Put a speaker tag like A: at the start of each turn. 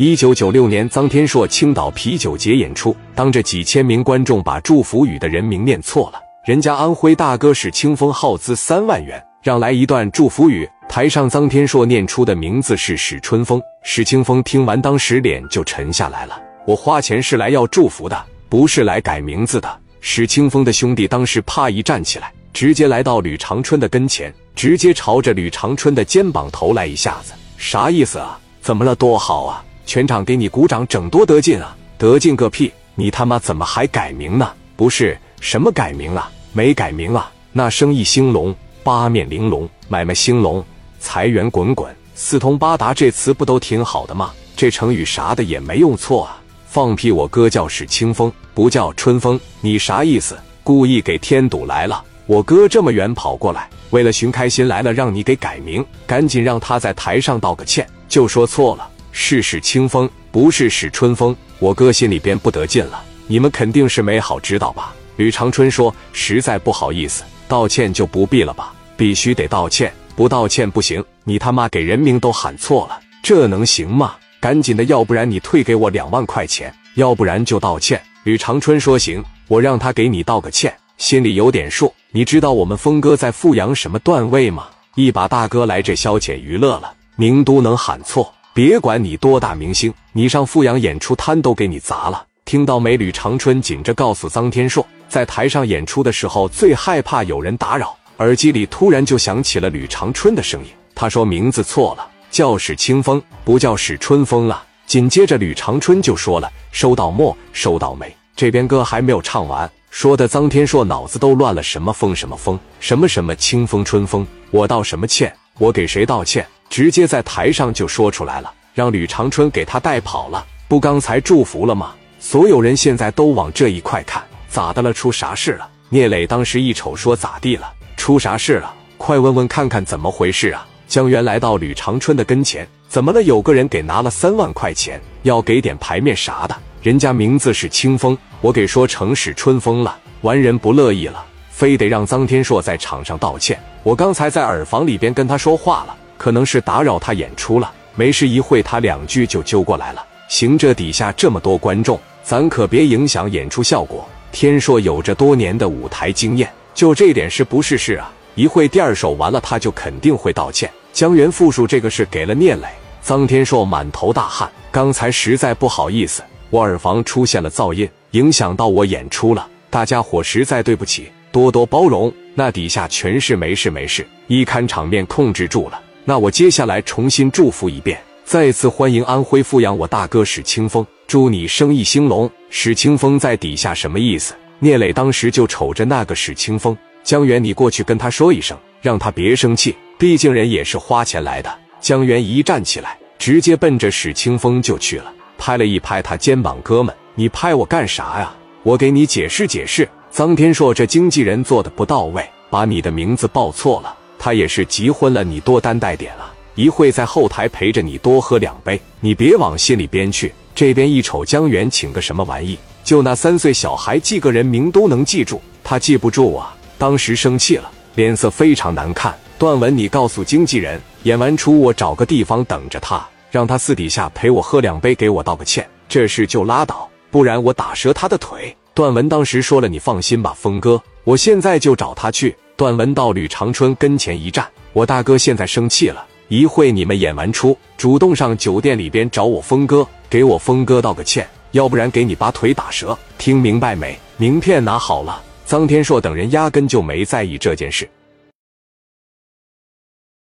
A: 一九九六年，臧天朔青岛啤酒节演出，当着几千名观众把祝福语的人名念错了。人家安徽大哥史清风耗资三万元，让来一段祝福语。台上臧天朔念出的名字是史春风。史清风听完，当时脸就沉下来了。我花钱是来要祝福的，不是来改名字的。史清风的兄弟当时啪一站起来，直接来到吕长春的跟前，直接朝着吕长春的肩膀投来一下子。啥意思啊？怎么了？多好啊！全场给你鼓掌，整多得劲啊！得劲个屁！你他妈怎么还改名呢？不是什么改名啊，没改名啊，那生意兴隆，八面玲珑，买卖兴隆，财源滚滚，四通八达，这词不都挺好的吗？这成语啥的也没用错啊！放屁！我哥叫史清风，不叫春风，你啥意思？故意给添堵来了？我哥这么远跑过来，为了寻开心来了，让你给改名，赶紧让他在台上道个歉，就说错了。是使清风，不是使春风。我哥心里边不得劲了。你们肯定是没好知道吧？吕长春说：“实在不好意思，道歉就不必了吧？必须得道歉，不道歉不行。你他妈给人名都喊错了，这能行吗？赶紧的，要不然你退给我两万块钱，要不然就道歉。”吕长春说：“行，我让他给你道个歉，心里有点数。你知道我们峰哥在富阳什么段位吗？一把大哥来这消遣娱乐了，名都能喊错。”别管你多大明星，你上富阳演出摊都给你砸了。听到没？吕长春紧着告诉臧天朔，在台上演出的时候最害怕有人打扰。耳机里突然就响起了吕长春的声音，他说名字错了，叫史清风，不叫史春风了。紧接着吕长春就说了：“收到没？收到没？”这边歌还没有唱完，说的臧天朔脑子都乱了。什么风？什么风？什么什么清风春风？我道什么歉？我给谁道歉？直接在台上就说出来了，让吕长春给他带跑了。不刚才祝福了吗？所有人现在都往这一块看，咋的了？出啥事了？聂磊当时一瞅，说咋地了？出啥事了？快问问看看怎么回事啊！江源来到吕长春的跟前，怎么了？有个人给拿了三万块钱，要给点牌面啥的。人家名字是清风，我给说成史春风了。完人不乐意了，非得让臧天朔在场上道歉。我刚才在耳房里边跟他说话了。可能是打扰他演出了，没事一会他两句就揪过来了。行，这底下这么多观众，咱可别影响演出效果。天硕有着多年的舞台经验，就这点是不是事啊？一会第二首完了，他就肯定会道歉。江源复述这个事给了聂磊，臧天硕满头大汗。刚才实在不好意思，我耳房出现了噪音，影响到我演出了，大家伙实在对不起，多多包容。那底下全是没事没事，一看场面控制住了。那我接下来重新祝福一遍，再次欢迎安徽阜阳我大哥史清风，祝你生意兴隆。史清风在底下什么意思？聂磊当时就瞅着那个史清风，江源，你过去跟他说一声，让他别生气，毕竟人也是花钱来的。江源一站起来，直接奔着史清风就去了，拍了一拍他肩膀，哥们，你拍我干啥呀？我给你解释解释。臧天朔这经纪人做的不到位，把你的名字报错了。他也是急昏了，你多担待点啊！一会在后台陪着你多喝两杯，你别往心里边去。这边一瞅江源请个什么玩意，就那三岁小孩记个人名都能记住，他记不住啊！当时生气了，脸色非常难看。段文，你告诉经纪人，演完出我找个地方等着他，让他私底下陪我喝两杯，给我道个歉。这事就拉倒，不然我打折他的腿。段文当时说了，你放心吧，峰哥，我现在就找他去。段文到吕长春跟前一站，我大哥现在生气了，一会你们演完出，主动上酒店里边找我峰哥，给我峰哥道个歉，要不然给你把腿打折，听明白没？名片拿好了。臧天朔等人压根就没在意这件事。